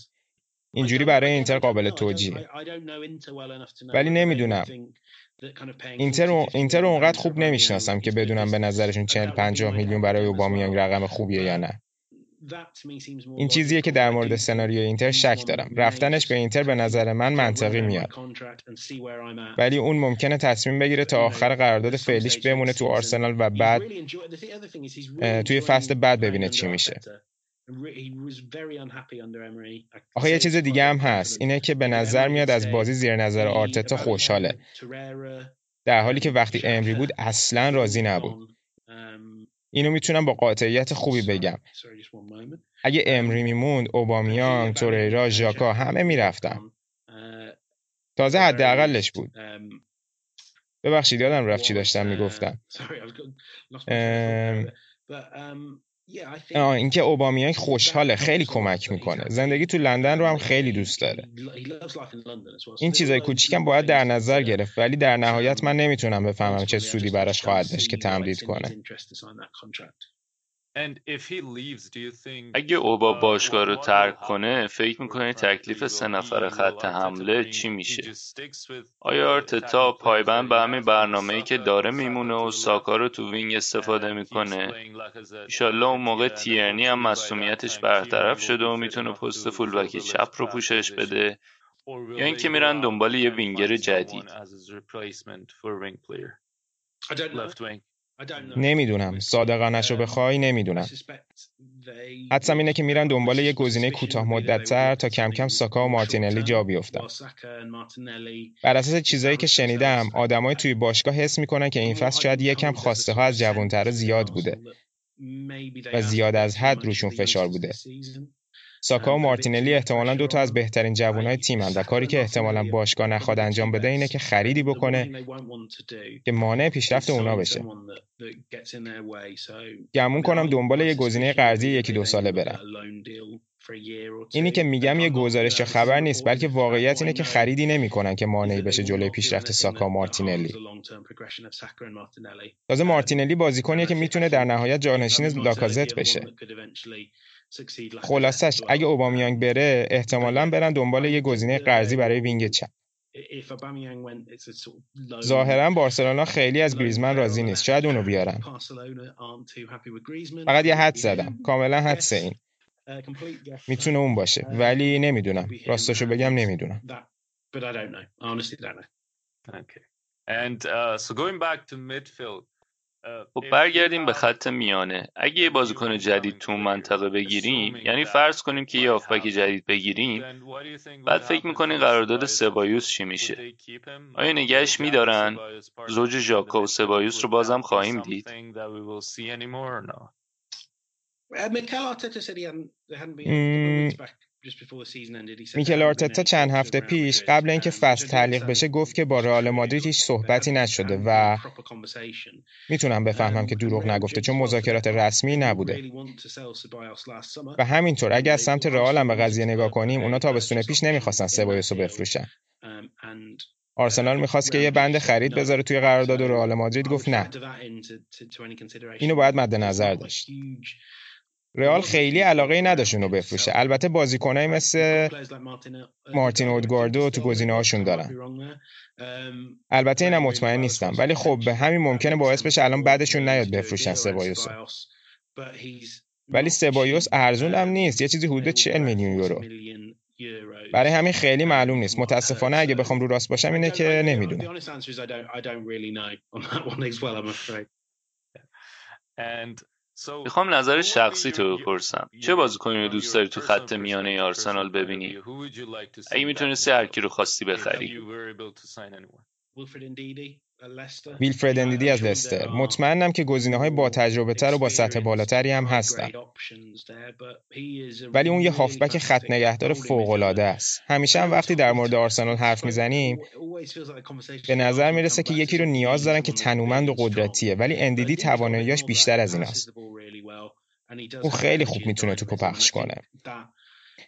اینجوری برای اینتر قابل توجیه. ولی نمی‌دونم. اینتر و اینتر رو اونقدر خوب نمی‌شناسم که بدونم به نظرشون 40 50 میلیون برای اوبامیانگ رقم خوبیه یا نه. این چیزیه که در مورد سناریو اینتر شک دارم. رفتنش به اینتر به نظر من منطقی میاد. ولی اون ممکنه تصمیم بگیره تا آخر قرارداد فعلیش بمونه تو آرسنال و بعد توی فصل بعد ببینه چی میشه. آخه یه چیز دیگه هم هست. اینه که به نظر میاد از بازی زیر نظر آرتتا خوشحاله. در حالی که وقتی امری بود اصلا راضی نبود. اینو می‌تونم با قاطعیت خوبی بگم. اگه امری میموند اوبامیان توریرا ژاکا همه می‌رفتن. تازه حداقلش بود. ببخشید یادم رفت چی داشتم می‌گفتم. *laughs* اینکه اوبامیان خوشحاله خیلی کمک می‌کنه. زندگی تو لندن رو هم خیلی دوست داره. این چیزای کوچیکم باید در نظر گرفت ولی در نهایت من نمی‌تونم بفهمم چه سودی براش خواهد داشت که تمدید کنه. اگه اوبا باشگاه رو ترک کنه فکر می‌کنه تکلیف سه نفر خط حمله چی میشه؟ آیا آرتتا پایبند به همین برنامه ای که داره میمونه و ساکا رو تو wing استفاده می‌کنه؟ ایشالله اون موقع تیرنی هم مصدومیتش برطرف شده و می‌تونه پست fullback چپ رو پوشش بده یا اینکه میرن دنبال یه وینگر جدید. نمی‌دونم. صادقانش رو بخوای نمی‌دونم. حدسم اینه که میرن دنبال یه گزینه کوتاه مدتتر تا کم کم ساکا و مارتینلی جا بیفتن. بر اساس چیزایی که شنیدم آدمای توی باشگاه حس می‌کنن که این فصل شاید یکم خواسته ها از جوانتر زیاد بوده. و زیاد از حد روشون فشار بوده. ساکا و مارتینلی احتمالا دو تا از بهترین جوانای تیمن و کاری که احتمالا باشگاه نخواد انجام بده اینه که خریدی بکنه که مانع پیشرفت اونا بشه. گمون کنم دنبال یه گزینه قرضی یکی دو ساله برم. اینی که میگم یه گزارش خبر نیست بلکه واقعیت اینه که خریدی نمی‌کنن که مانعی بشه جلوی پیشرفت ساکا مارتینلی. تازه مارتینلی بازیکنیه که می‌تونه در نهایت جانشین لاکازت بشه. خلاصش اگه اوبامیانگ بره احتمالا برن دنبال یه گزینه قرضی برای وینگ چپ. ظاهرا بارسلونا خیلی از گریزمن راضی نیست. شاید اونو بیارن. فقط یه حد زدم. کاملا حدس این. می‌تونه اون باشه. ولی نمی‌دونم. راستشو بگم نمی‌دونم. And uh, so going back to midfield, خب برگردیم به خط میانه. اگه یه بازیکن جدید تو منطقه بگیریم یعنی فرض کنیم که یه آفبک جدید بگیریم بعد فکر می‌کنین قرارداد سبایوس چی میشه؟ آیا نگهش میدارن؟ زوج ژاکا و سبایوس رو بازم خواهیم دید. میکل آرتتا چند هفته پیش قبل اینکه فصل تعلیق بشه گفت که با رئال مادرید هیچ صحبتی نشده و می‌تونم بفهمم که دروغ نگفته چون مذاکرات رسمی نبوده. و همینطور اگه از سمت رئال هم به قضیه نگاه کنیم اونا تابستون پیش نمی‌خواستن سبایوس رو بفروشن. آرسنال می‌خواست که یه بند خرید بذاره توی قرارداد و رئال مادرید گفت نه. اینو باید مد نظر داشت. رئال خیلی علاقه نداشت اونو بفروشه. البته بازیکنایی مثل مارتین اودگاردو تو گزینه هاشون دارن. البته اینم مطمئن نیستم ولی خب به همین ممکنه باعث بشه الان بعدشون نیاد بفروشن سبایوسو ولی سبایوس ارزون هم نیست. یه چیزی حدود 40 میلیون یورو. برای همین خیلی معلوم نیست. متاسفانه اگه بخوام رو راست باشم اینه که نمی‌دونم. *laughs* می‌خوام نظر شخصی تو بپرسم. چه بازیکنی رو دوست داری تو خط میانه آرسنال ببینی؟ اگه می‌تونستی هر کی رو خواستی بخری. ویلفرد اندیدی از لستر. مطمئنم که گزینه های با تجربه تر و با سطح بالاتری هم هستن. ولی اون یه هافبک خط نگهدار فوق العاده است. همیشه هم وقتی در مورد آرسنال حرف می‌زنیم به نظر می‌رسه که یکی رو نیاز دارن که تنومند و قدرتیه. ولی اندیدی تواناییاش بیشتر از ایناست اون خیلی خوب می‌تونه توپو پخش کنه.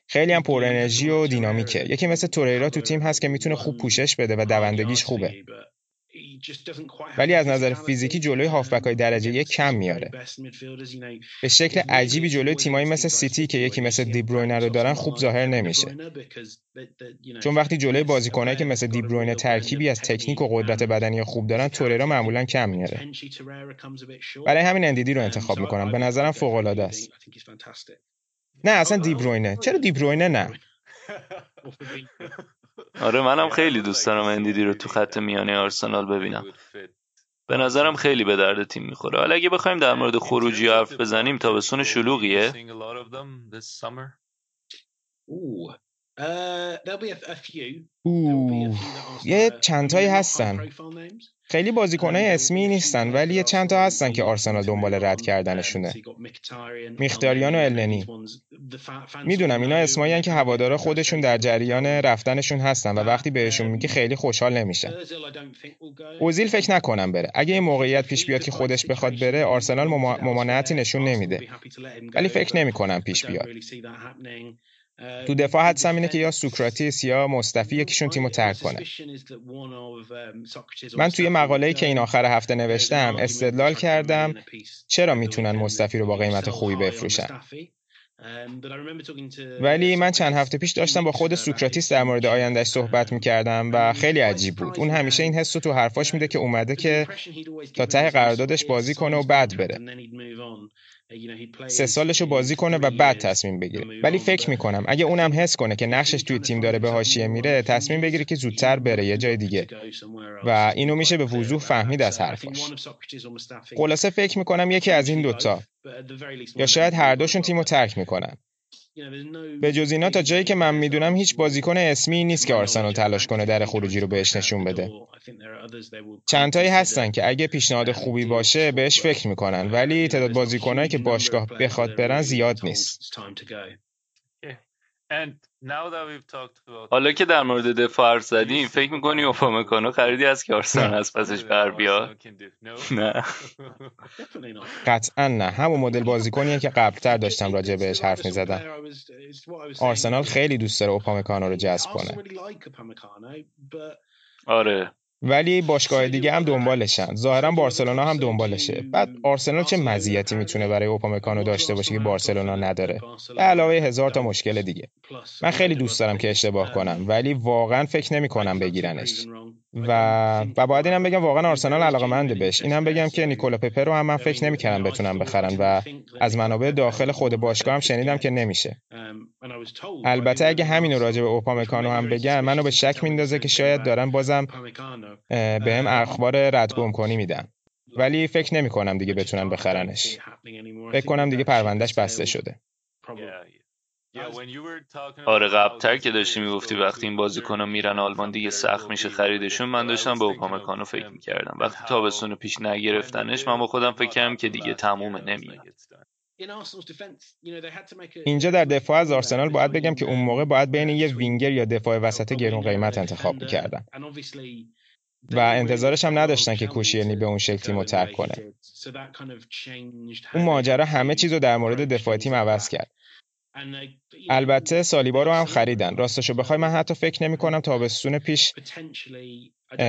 خیلی هم پر انرژی و دینامیکه. یکی مثل توریرا تو تیم هست که می‌تونه خوب پوشش بده و دوندگیش خوبه. ولی از نظر فیزیکی جلوی هافبک های درجه یک کم میاره. به شکل عجیبی جلوی تیمایی مثل سیتی که یکی مثل دیبروینه رو دارن خوب ظاهر نمیشه. چون وقتی جلوی بازیکنایی که مثل دیبروینه ترکیبی از تکنیک و قدرت بدنی خوب دارن توریرا معمولا کم میاره. برای همین اندیدی رو انتخاب می‌کنم. به نظرم فوق العاده است. نه اصلا دیبروینه چرا دیبروینه نه؟ *laughs* آره منم خیلی دوست دارم اندیدی رو تو خط میانه آرسنال ببینم. به نظرم خیلی به درد تیم می‌خوره. حالا اگه بخوایم در مورد خروجی حرف بزنیم تابستون شلوغیه. یه چندتایی هستن خیلی بازیکنهای اسمی نیستن ولی یه چند تا هستن که آرسنال دنبال رد کردنشونه. میختاریان و النی می‌دونم اینا اسمایی که هوادارا خودشون در جریان رفتنشون هستن و وقتی بهشون میگی خیلی خوشحال نمیشن. اوزیل فکر نکنم بره. اگه این موقعیت پیش بیاد که خودش بخواد بره آرسنال ممانعتی نشون نمیده. ولی فکر نمی‌کنم پیش بیاد. تو دفاع حدسم اینه که یا سوکراتیس یا موستافی یکیشون تیمو ترک کنه. من توی مقاله‌ای که این آخر هفته نوشتم استدلال کردم چرا می‌تونن موستافی رو با قیمت خوبی بفروشن. ولی من چند هفته پیش داشتم با خود سوکراتیس در مورد آیندهش صحبت می‌کردم و خیلی عجیب بود. اون همیشه این حس رو تو حرفاش میده که اومده که تا ته قراردادش بازی کنه و بعد بره. سه سالشو بازی کنه و بعد تصمیم بگیره. ولی فکر می‌کنم اگه اونم حس کنه که نقشش توی تیم داره به حاشیه میره تصمیم بگیره که زودتر بره یه جای دیگه. و اینو میشه به وضوح فهمید از حرفاش. خلاصه فکر می‌کنم یکی از این دوتا یا شاید هر دوشون تیمو ترک می‌کنن. به جز اینا تا جایی که من می‌دونم هیچ بازیکن اسمی نیست که آرسنال تلاش کنه در خروجی رو بهش نشون بده. چندتایی هستن که اگه پیشنهاد خوبی باشه بهش فکر می‌کنن. ولی تعداد بازیکنایی که باشگاه بخواد برن زیاد نیست. حالا که در مورد دفاع حرف زدیم فکر می‌کنی اوپامکانو خریدی از که آرسنال از پسش بر بیاد؟ *laughs* نه. قطعا نه. همون مدل بازیکنیه که قبلتر داشتم راجع بهش حرف می‌زدم. آرسنال خیلی دوست داره اوپامکانو رو جذب کنه. آره. ولی باشگاه دیگه هم دنبالشن. ظاهرا بارسلونا هم دنبالشه. بعد آرسنال چه مزیتی می‌تونه برای اوپامکانو داشته باشه که بارسلونا نداره؟ به علاوه هزار تا مشکل دیگه. من خیلی دوست دارم که اشتباه کنم ولی واقعا فکر نمی کنم بگیرنش. و و باید اینم بگم واقعا آرسنال علاقه منده بهش. اینم بگم که نیکولا پپه رو هم من فکر نمی‌کردم بتونم بخرن و از منابع داخل خود باشگاه هم شنیدم که نمیشه. البته اگه همین راجع به اوپامکانو هم بگن منو به شک میندازه که شاید دارن بازم بهم اخبار ردگم کنی میدن. ولی فکر نمی کنم دیگه بتونن بخرنش. فکر کنم دیگه پروندهش بسته شده. آره قبلتر که داشتی می‌گفتی وقتی این بازیکن‌ها میرن آلمان دیگه سخت میشه خریدشون من داشتم به اوپامکانو فکر می‌کردم. وقتی تابستون پیش نگرفتنش من با خودم فکر کردم که دیگه تمومه نمیاد. اینجا در دفاع از آرسنال باید بگم که اون موقع باید بین یه وینگر یا دفاع وسط گرون قیمت انتخاب می‌کردن. و انتظارش هم نداشتن که کوشیرنی به اون شکل تیمو ترک کنه. اون ماجرا همه چیز رو در مورد دفاع تیم عوض کرد. البته سالیبا رو هم خریدن. راستشو بخوای من حتی فکر نمی کنم تابستون پیش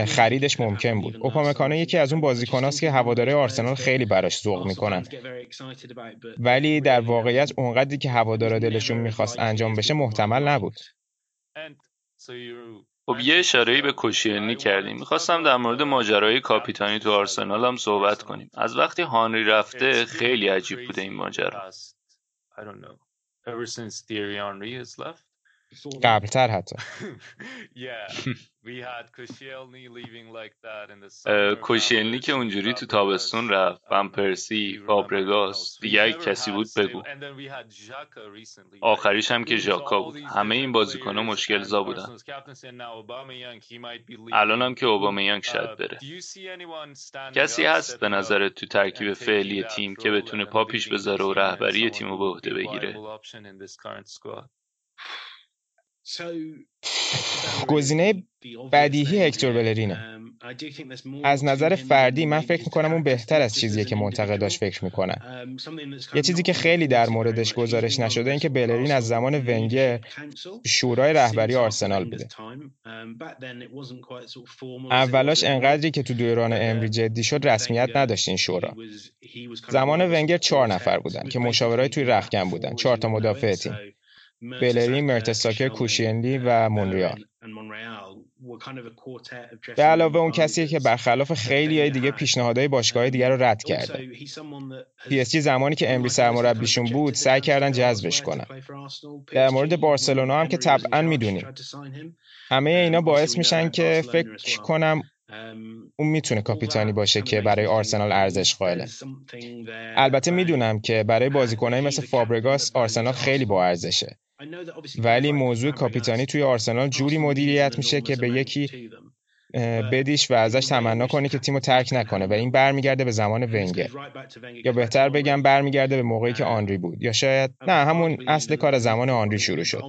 خریدش ممکن بود. اوپامکانو یکی از اون بازیکناست که هواداره آرسنال خیلی براش ذوق می‌کنن. ولی در واقعیت اونقدری که هوادارا دلشون می‌خواست انجام بشه محتمل نبود. خب یه اشاره به کوشیرنی کردیم. می‌خواستم در مورد ماجرای کاپیتانی تو آرسنال هم صحبت کنیم. از وقتی هانری رفته خیلی عجیب بوده این ماجرا. قبلتر حتی. *laughs* کوشیلنی *laughs* که اونجوری تو تابستون رفت ون پرسی فابرگاس دیگه کسی بود بگو. آخریش هم که ژاکا بود. همه این بازیکنها مشکل زا بودن. الان هم که اوبامیانگ شاید بره. کسی هست به نظرت تو ترکیب فعلی تیم که بتونه پا پیش بذاره و رهبری تیم رو به عهده بگیره؟ گزینه بدیهی هکتور بلرینه از نظر فردی من فکر می‌کنم اون بهتر از چیزیه که منتقداش فکر می‌کنن یه چیزی که خیلی در موردش گزارش نشده این که بلرین از زمان ونگر شورای رهبری آرسنال بوده. اولاش انقدری که تو دوران امری جدی شد رسمیت نداشت این شورا. زمان ونگر چهار نفر بودن که مشاورای توی رخکن بودن. چهار تا مدافع تیم. بلرین، مرتساکر، کوشیلنی و مونریال به علاوه اون کسیه که برخلاف خیلی های دیگه پیشنهادهای باشگاه دیگر رو رد کرده پی اس جی زمانی که امری سرمربیشون بود سعی کردن جذبش کنن در مورد بارسلونا هم که طبعا می‌دونیم همه اینا باعث میشن که فکر کنم اون می‌تونه کاپیتانی باشه که برای آرسنال ارزش قائله البته می‌دونم که برای بازیکنایی مثل فابرگاس آرسنال خیلی با ارزشه ولی موضوع کاپیتانی توی آرسنال جوری مدیریت میشه که به یکی بدیش و ازش تمنا کنی که تیمو ترک نکنه و این برمیگرده به زمان ونگر. یا بهتر بگم برمیگرده به موقعی که آنری بود. یا شاید نه همون اصل کار زمان آنری شروع شد.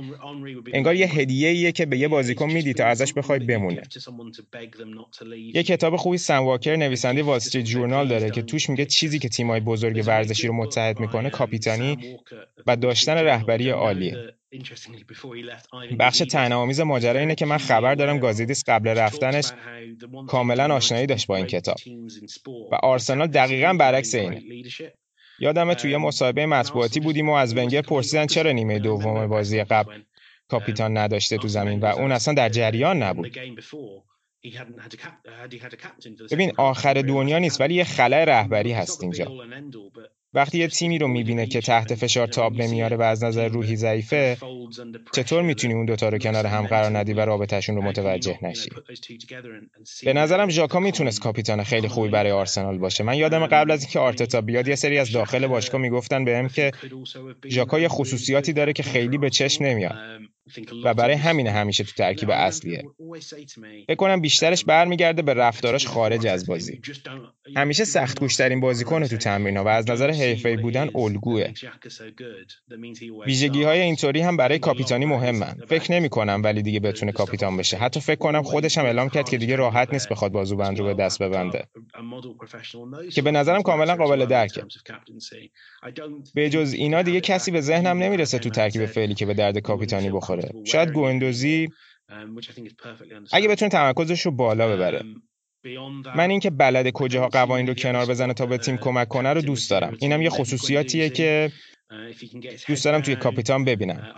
انگار یه هدیه ایه که به یه بازیکن میدی تا ازش بخوای بمونه یه کتاب خوبی سن واکر نویسنده وال استریت جورنال داره که توش میگه چیزی که تیمای بزرگ ورزشی رو متحد می‌کنه کاپیتانی و داشتن رهبری عالیه بخش تنامیز ماجرا اینه که من خبر دارم گازیدیس قبل رفتنش کاملا آشنایی داشت با این کتاب. و آرسنال دقیقا برعکس اینه. یادمه توی مصاحبه مطبوعاتی بودیم و از ونگر پرسیدن چرا نیمه دوم بازی قبل کاپیتان نداشته تو زمین و اون اصلا در جریان نبود. ببین آخر دنیا نیست ولی یه خلای رهبری هست اینجا وقتی یه تیمی رو می‌بینه که تحت فشار تاب نمیاره و از نظر روحی ضعیفه چطور می‌تونی اون دوتا رو کنار هم قرار ندی و رابطهشون رو متوجه نشی؟ به نظرم ژاکا می‌تونست کاپیتان خیلی خوبی برای آرسنال باشه. من یادم قبل از اینکه آرتتا بیاد یه سری از داخل باشگاه می‌گفتن بهم که ژاکا یه خصوصیاتی داره که خیلی به چشم نمیاد. و برای همین همیشه تو ترکیب اصلیه. فکر کنم بیشترش برمیگرده به رفتاراش خارج از بازی. همیشه سخت گوشترین بازیکن تو تمرین‌ها و از نظر حرفه‌ای بودن الگوه. ویژگی های اینطوری هم برای کاپیتانی مهمن فکر نمی کنم ولی دیگه بتونه کاپیتان بشه. حتی فکر کنم خودش هم اعلام کرد که دیگه راحت نیست بخواد بازوبند رو به دست ببنده. که به نظرم کاملا قابل درکه. به جز اینا دیگه کسی به ذهنم نمی‌رسه تو ترکیب فعلی که به درد کاپیتانی بخوره شاید گوندوزی اگه بتونه تمرکزش رو بالا ببره. من اینکه بلد کجاها قوانین رو کنار بزنه تا به تیم کمک کنه رو دوست دارم. اینم یه خصوصیاتیه که دوست دارم توی کاپیتان ببینم.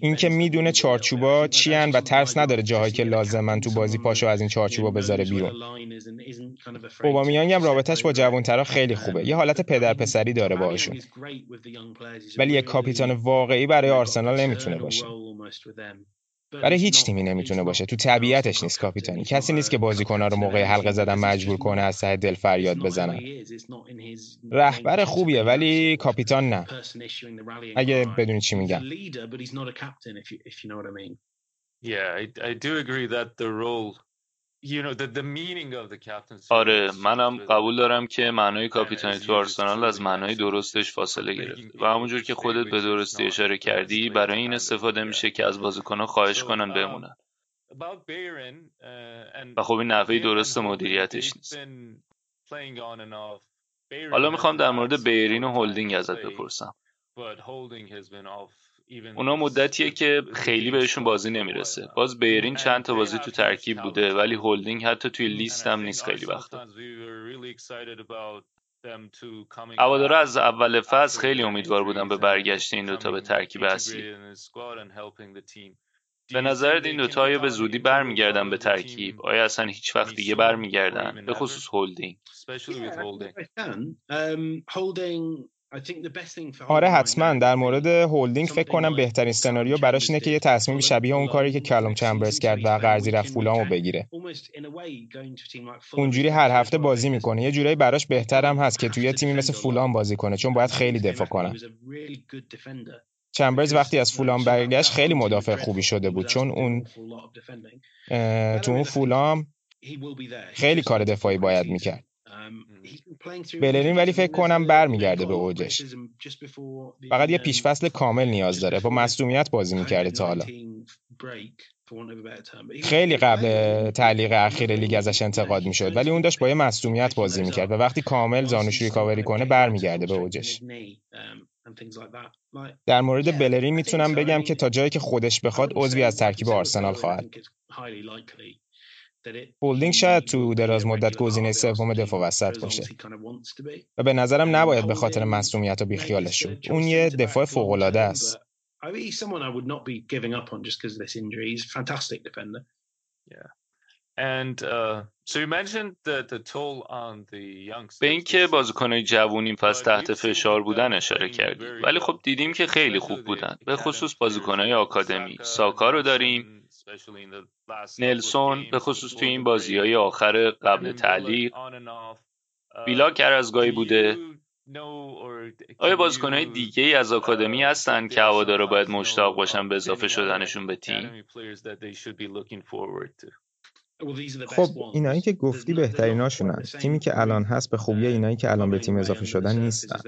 اینکه می‌دونه چارچوبا چی و ترس نداره جاهایی که لازمن تو بازی پاشو از این چارچوبا بذاره بیرون. اوبامیانگ هم رابطش با جوانترا خیلی خوبه. یه حالت پدر پسری داره باهاشون ولی یه کاپیتان واقعی برای آرسنال نمی‌تونه باشه. برای هیچ تیمی نمی‌تونه باشه. تو طبیعتش نیست کاپیتانی. کسی نیست که بازیکن‌ها رو موقع حلقه زدن مجبور کنه از ته دل فریاد بزنن رهبر خوبیه ولی کاپیتان نه. اگه بدونی چی میگم. آره منم قبول دارم که معنای کاپیتانی تو آرسنال از معنای درستش فاصله گرفته و همونجور که خودت به درستی اشاره کردی برای این استفاده میشه که از بازیکنان خواهش کنن بمونن. و خب این نحوه درست مدیریتش نیست. حالا می‌خوام در مورد بیرین و هولدینگ ازت بپرسم. اونا مدتیه که خیلی بهشون بازی نمی‌رسه. باز بیرین چند تا بازی تو ترکیب بوده ولی هولدینگ حتی توی لیست هم نیست خیلی وقتا هوادارا از اول فصل خیلی امیدوار بودن به برگشت این دوتا به ترکیب اصلی. به نظرت این دوتا آیا به زودی برمیگردن به ترکیب؟ آیا اصلا هیچ وقت دیگه برمیگردن؟ به خصوص هولدینگ آره حتما. در مورد هولدینگ فکر کنم بهترین سناریو براش اینه که یه تصمیم شبیه اون کاری که کلوم چمبرز کرد و قرضی رفت فولامو بگیره. اونجوری هر هفته بازی می‌کنه. یه جورایی براش بهتر هم هست که توی تیمی مثل فولام بازی کنه. چون باید خیلی دفاع کنه. چمبرز وقتی از فولام برگشت خیلی مدافع خوبی شده بود. چون اون تو اون فولام خیلی کار دفاعی باید می‌کرد. بلرین ولی فکر کنم برمیگرده به اوجش. فقط یه پیشفصل کامل نیاز داره. با مصدومیت بازی می‌کرده تا حالا. خیلی قبل تعلیق اخیر لیگ ازش انتقاد می‌شد. ولی اون داشت با یه مصدومیت بازی می‌کرد و وقتی کامل زانوش ریکاوری کنه برمیگرده به اوجش. در مورد بلرین می‌تونم بگم که تا جایی که خودش بخواد عضوی از ترکیب آرسنال خواهد. هولدینگ شاید تو دراز مدت گزینه سوم دفاع وسط باشه. و به نظرم نباید به خاطر مصومیت و بیخیالش شد. اون یه دفاع فوق‌العاده است. به اینکه بازیکنهای جوونی پس تحت فشار بودن اشاره کردی. ولی خب دیدیم که خیلی خوب بودن. به خصوص بازیکنهای آکادمی. ساکا رو داریم. نلسون به خصوص توی این بازی های آخر قبل تعلیق بیلا کرزگاهی بوده. آیا بازیکنهای دیگه ای از آکادمی هستن که هوادارا باید مشتاق باشن به اضافه شدنشون به تیم؟ خب اینایی که گفتی بهتریناشونن تیمی که الان هست به خوبی اینایی که الان به تیم اضافه شدن نیستن.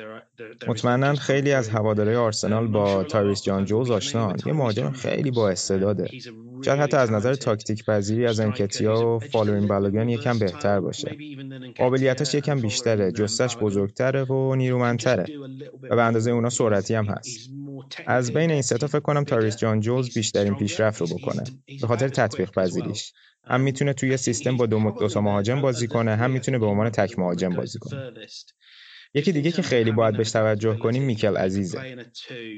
مطمئنا خیلی از هوادارهای آرسنال با تایریس جان جولز آشنان یه مهاجم خیلی با استعداده. شاید حتی از نظر تاکتیک پذیری از انکتیا و فولارین بالوگان یکم بهتر باشه. قابلیتش یکم بیشتره جثه‌ش بزرگتره و نیرومندتره و به اندازه اونا سرعتی هم هست. از بین این سه‌تا فکر کنم تایریس جان جولز بیشترین پیشرفت رو بکنه به خاطر تطبیق پذیریش. هم می‌تونه توی سیستم با دو, دو مهاجم بازی کنه هم می‌تونه به عنوان تک مهاجم بازی کنه. یکی دیگه که خیلی باید بهش توجه کنیم میکل عزیزه.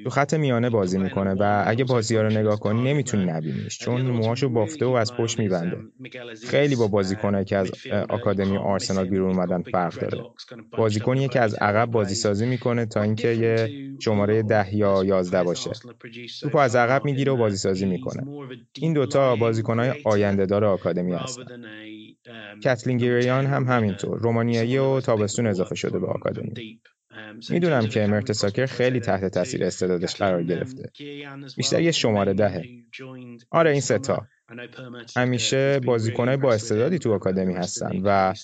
تو خط میانه بازی می‌کنه و اگه بازی ها رو نگاه کنی نمی‌تونی نبینیش چون موهاشو بافته و از پشت میبنده. خیلی با بازیکنه که از آکادمی آرسنال بیرون اومدن فرق داره. بازیکنیه که از عقب بازی سازی می‌کنه تا اینکه یه شماره ده یا یازده باشه. توپو از عقب می‌گیره و بازی سازی می‌کنه. این دوتا بازیکنهای آینده دار آکادمی هستن. کتلینگریان هم همینطور رومانیایی و تابستون اضافه شده به آکادمی. می‌دونم که مرتساکر خیلی تحت تاثیر استعدادش قرار گرفته. بیشتر یه شماره دهه. آره این ستا همیشه بازیکنهای با استعدادی تو آکادمی هستن و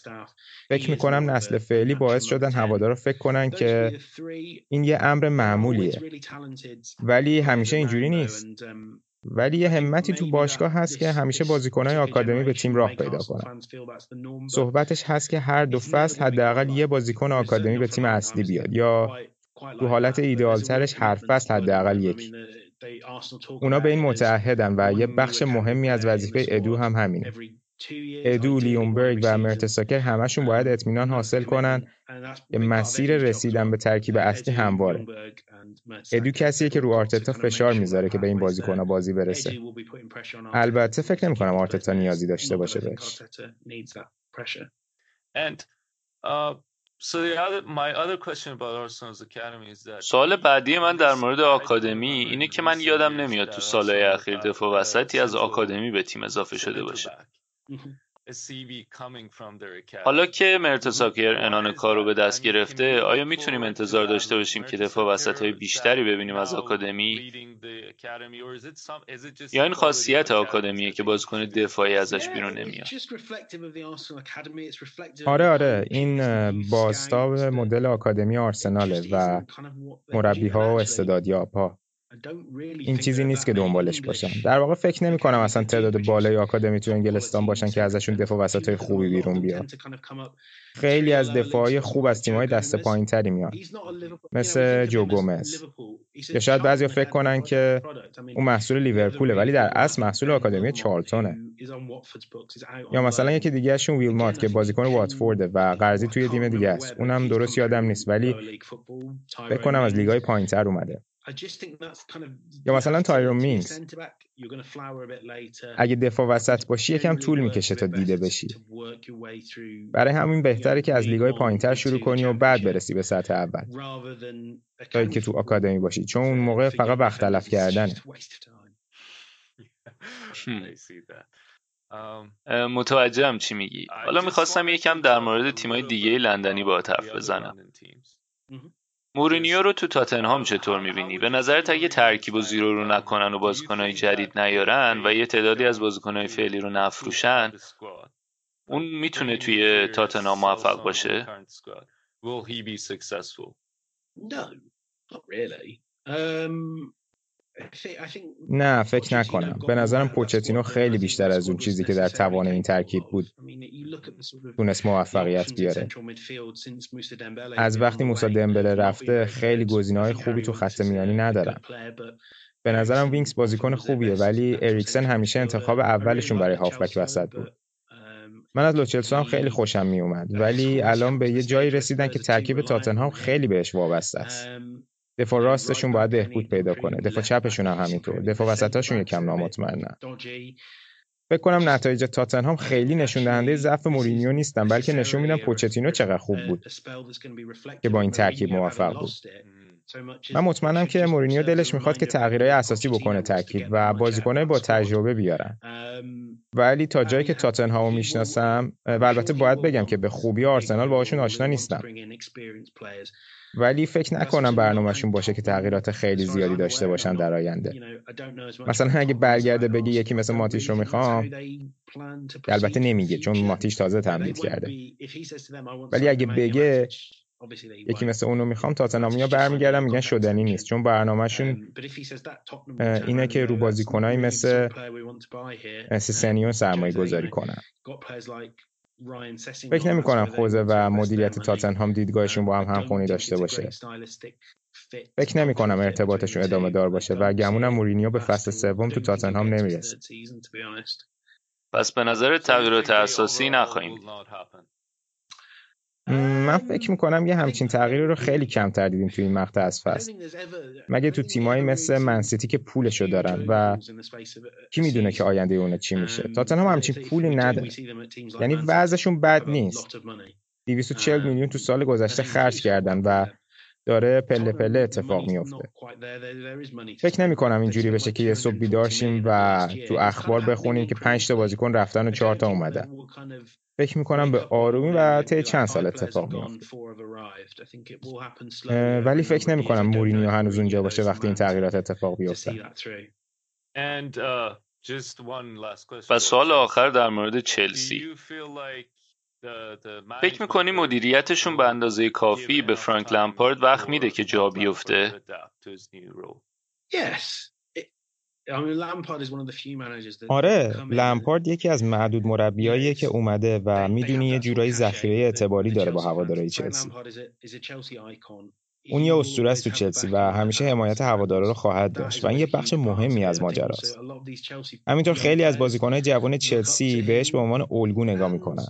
فکر می‌کنم نسل فعلی باعث شدن هوادارا فکر کنن که این یه امر معمولیه. ولی همیشه اینجوری نیست. ولی یه همتی تو باشگاه هست که همیشه بازیکنهای آکادمی به تیم راه پیدا کنن. صحبتش هست که هر دو فصل حداقل یه بازیکن آکادمی به تیم اصلی بیاد یا تو حالت ایدئالترش هر فصل حداقل یک. اونا به این متعهدن و یه بخش مهمی از وظیفه ادو هم همینه. ادو، لیونبرگ و مرتساکر همشون باید اطمینان حاصل کنن که مسیر رسیدن به ترکیب اصلی همواره. ادو کسیه که رو آرتتا فشار می‌ذاره که به این بازیکن‌ها بازی برسه. البته فکر نمی کنم آرتتا نیازی داشته باشه بهش. سوال بعدی من در مورد آکادمی اینه که من یادم نمیاد تو سالهای اخیر دفاع وسطی از آکادمی به تیم اضافه شده باشه. حالا که مرتساکر انان کار رو به دست گرفته آیا می‌تونیم انتظار داشته باشیم که دفاع وسط های بیشتری ببینیم از آکادمی؟ یا این خاصیت آکادمیه که بازیکن دفاعی ازش بیرون نمیاد. آره آره. این باستاب مدل آکادمی آرسناله و مربی ها و استعدادیاب ها این چیزی نیست که دنبالش باشن در واقع فکر نمی کنم اصلا تعداد بالای آکادمی تو انگلستان باشن که ازشون دفاع وسط های خوبی بیرون بیاد خیلی از دفاعی خوب از تیم‌های دست پایین تری میان. مثل جو گومز. یا شاید بعضی فکر کنن که اون محصول لیورپوله ولی در اصل محصول آکادمی چارلتونه. یا مثلا یکی دیگه اشون ویلمات که بازیکن واتفورده و قرضی توی تیم دیگه است. اونم درست یادم نیست. ولی فکر کنم از لیگای پایینتر اومده. یا مثلا تایرون مینگز اگه دفاع وسط باشی یکم طول می‌کشه تا دیده بشی. برای همین بهتره که از لیگای پایینتر شروع کنی و بعد برسی به سطح اول. تا اینکه تو آکادمی باشی. چون اون موقع فقط وقت تلف کردنه. متوجهم چی میگی. حالا می‌خواستم یکم در مورد تیمای دیگه لندنی با حرف بزنم. مورینیو رو تو تاتنهام چطور می‌بینی؟ به نظرت اگه ترکیب و زیرو رو نکنن و بازیکنهای جدید نیارن و یه تعدادی از بازیکنهای فعلی رو نفروشن اون می‌تونه توی تاتنهام موفق باشه؟ نه فکر نکنم. به نظرم پوچتینو خیلی بیشتر از اون چیزی که در توان این ترکیب بود تونست موفقیت بیاره. از وقتی موسا دمبله رفته خیلی گزینه‌های خوبی تو خط میانی ندارن به نظرم وینکس بازیکن خوبیه ولی اریکسن همیشه انتخاب اولشون برای هافبک وسط بود. من از لوچلسو هم خیلی خوشم می اومد ولی الان به یه جایی رسیدن که ترکیب تاتنهام خیلی بهش وابسته است. دفاع راستشون باید بهبود پیدا کنه. دفاع چپشون هم همینطور. دفاع وسطاشون یکم نامطمئنن فکر کنم نتایج تاتنهام خیلی نشون دهنده ضعف مورینیو نیستن بلکه نشون میدن پوچتینو چقدر خوب بود که با این ترکیب موفق بود. من مطمئنم که مورینیو دلش می‌خواد که تغییرهای اساسی بکنه ترکیب و بازیکنهای با تجربه بیارن. ولی تا جایی که تاتنهامو می‌شناسم و البته باید بگم که به خوبی آرسنال باهاشون آشنا نیستم. ولی فکر نکنم برنامهشون باشه که تغییرات خیلی زیادی داشته باشن در آینده. مثلا اگه برگرده بگه یکی مثل ماتیش رو می‌خوام البته نمیگه چون ماتیش تازه تمدید کرده. ولی اگه بگه یکی مثل اونو می‌خوام تاتنامیا برمیگردن میگن شدنی نیست چون برنامهشون اینه که رو بازیکنایی مثل سسنیو سرمایه گذاری کنن فکر نمی کنم خوزه و مدیریت تاتنهام دیدگاهشون با هم همخونی داشته باشه. فکر نمی کنم ارتباطشون ادامه دار باشه و گمونم مورینیو به فصل سوم تو تاتنهام نمی‌رسه. پس به نظر تغییرات اساسی نخواهیم من فکر می‌کنم یه همچین تغییری رو خیلی کمتر دیدیم توی این مقطع از فصل. مگه تو تیمایی مثل منسیتی که پولشو دارن و کی می‌دونه که آینده اونه چی میشه؟ تاتنهام همچین پولی نداره. یعنی وضعشون بد نیست. 240 میلیون تو سال گذشته خرج کردن و داره پله پله اتفاق میفته فکر نمی کنم اینجوری بشه که یه صبح بیدار شیم و تو اخبار بخونیم که 5 تا بازیکن رفتن و 4 تا اومدن. فکر می‌کنم به آرومی و طی چند سال اتفاق میفته ولی فکر نمی کنم مورینیو هنوز اونجا باشه وقتی این تغییرات اتفاق بیفته. و سوال آخر در مورد چلسی. فکر می‌کنی مدیریتشون به اندازه کافی به فرانک لمپارد وقت میده که جا بیفته؟ آره لمپارد یکی از معدود مربیاییه که اومده و می‌دونی یه جورایی ذخیره اعتباری داره با هوادارهای چلسی. اون یه اسطوره است تو چلسی و همیشه حمایت هوادارا رو خواهد داشت و این یه بخش مهمی از ماجراست. همینطور خیلی از بازیکنهای جوان چلسی بهش به عنوان الگو نگاه می‌کنن.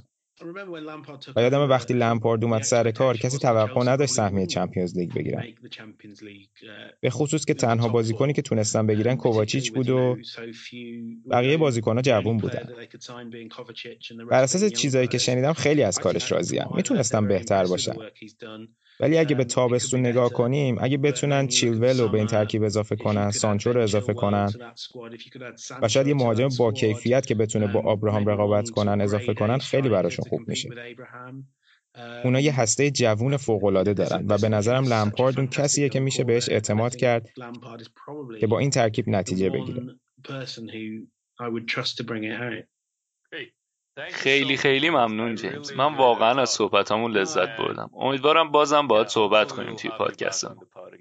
و یادم وقتی لمپارد اومد سر کار کسی توقع نداشت سهمیه چمپیونز لیگ بگیرن. به خصوص که تنها بازیکنی که تونستن بگیرن کوواچیچ بود و بقیه بازیکنها جوون بودن بر اساس چیزایی که شنیدم خیلی از کارش راضیم می‌تونستم بهتر باشن ولی اگه به تابستون نگاه کنیم اگه بتونن چیلول رو به این ترکیب اضافه کنن سانچو رو اضافه کنن. و شاید یه مهاجم با کیفیت که بتونه با آبراهام رقابت کنن اضافه کنن خیلی براشون خوب میشه. اونا یه هسته جوون فوق‌العاده دارن و به نظرم لمپارد اون کسیه که میشه بهش اعتماد کرد که با این ترکیب نتیجه بگیره. خیلی خیلی ممنون جیمز. من واقعا از صحبتامون لذت بردم. امیدوارم بازم باهات صحبت کنیم توی پادکستم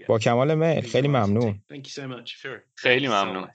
با کمال میل خیلی ممنون. خیلی ممنون.